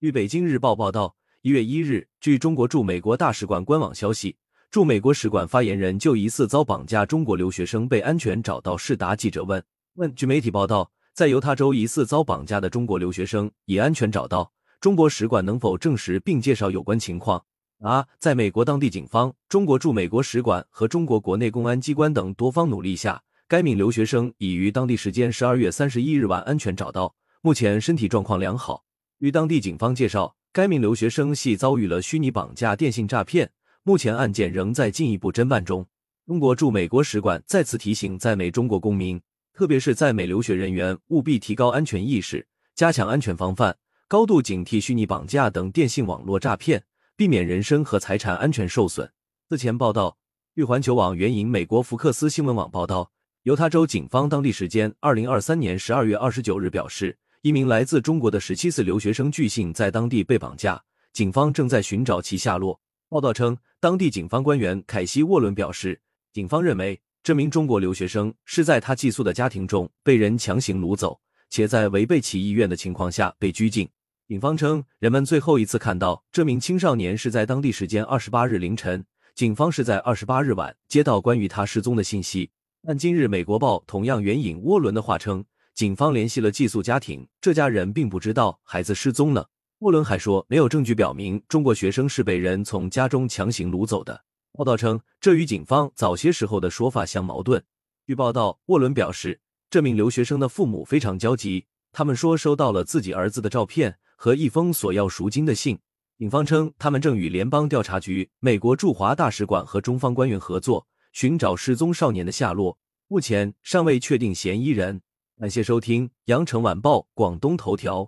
据北京日报报道，一月一日，据中国驻美国大使馆官网消息，驻美国使馆发言人就疑似遭绑架中国留学生被安全找到是答记者问问。据媒体报道，在犹他州疑似遭绑架的中国留学生已安全找到，中国使馆能否证实并介绍有关情况？啊，在美国当地警方、中国驻美国使馆和中国国内公安机关等多方努力下，该名留学生已于当地时间十二月三十一日晚安全找到，目前身体状况良好。据当地警方介绍，该名留学生系遭遇了虚拟绑架电信诈骗，目前案件仍在进一步侦办中。中国驻美国使馆再次提醒在美中国公民，特别是在美留学人员，务必提高安全意识，加强安全防范，高度警惕虚拟绑架等电信网络诈骗，避免人身和财产安全受损。此前报道，据环球网援引美国福克斯新闻网报道，犹他州警方当地时间二零二三年十二月二十九日表示。一名来自中国的十七岁留学生据信在当地被绑架，警方正在寻找其下落。报道称，当地警方官员凯西·沃伦表示，警方认为这名中国留学生是在他寄宿的家庭中被人强行掳走，且在违背其意愿的情况下被拘禁。警方称，人们最后一次看到这名青少年是在当地时间二十八日凌晨，警方是在二十八日晚接到关于他失踪的信息。但今日美国报同样援引沃伦的话称。警方联系了寄宿家庭，这家人并不知道孩子失踪了。沃伦还说，没有证据表明中国学生是被人从家中强行掳走的。报道称，这与警方早些时候的说法相矛盾。据报道，沃伦表示，这名留学生的父母非常焦急，他们说收到了自己儿子的照片和一封索要赎金的信。警方称，他们正与联邦调查局、美国驻华大使馆和中方官员合作，寻找失踪少年的下落。目前尚未确定嫌疑人。感谢收听《羊城晚报·广东头条》。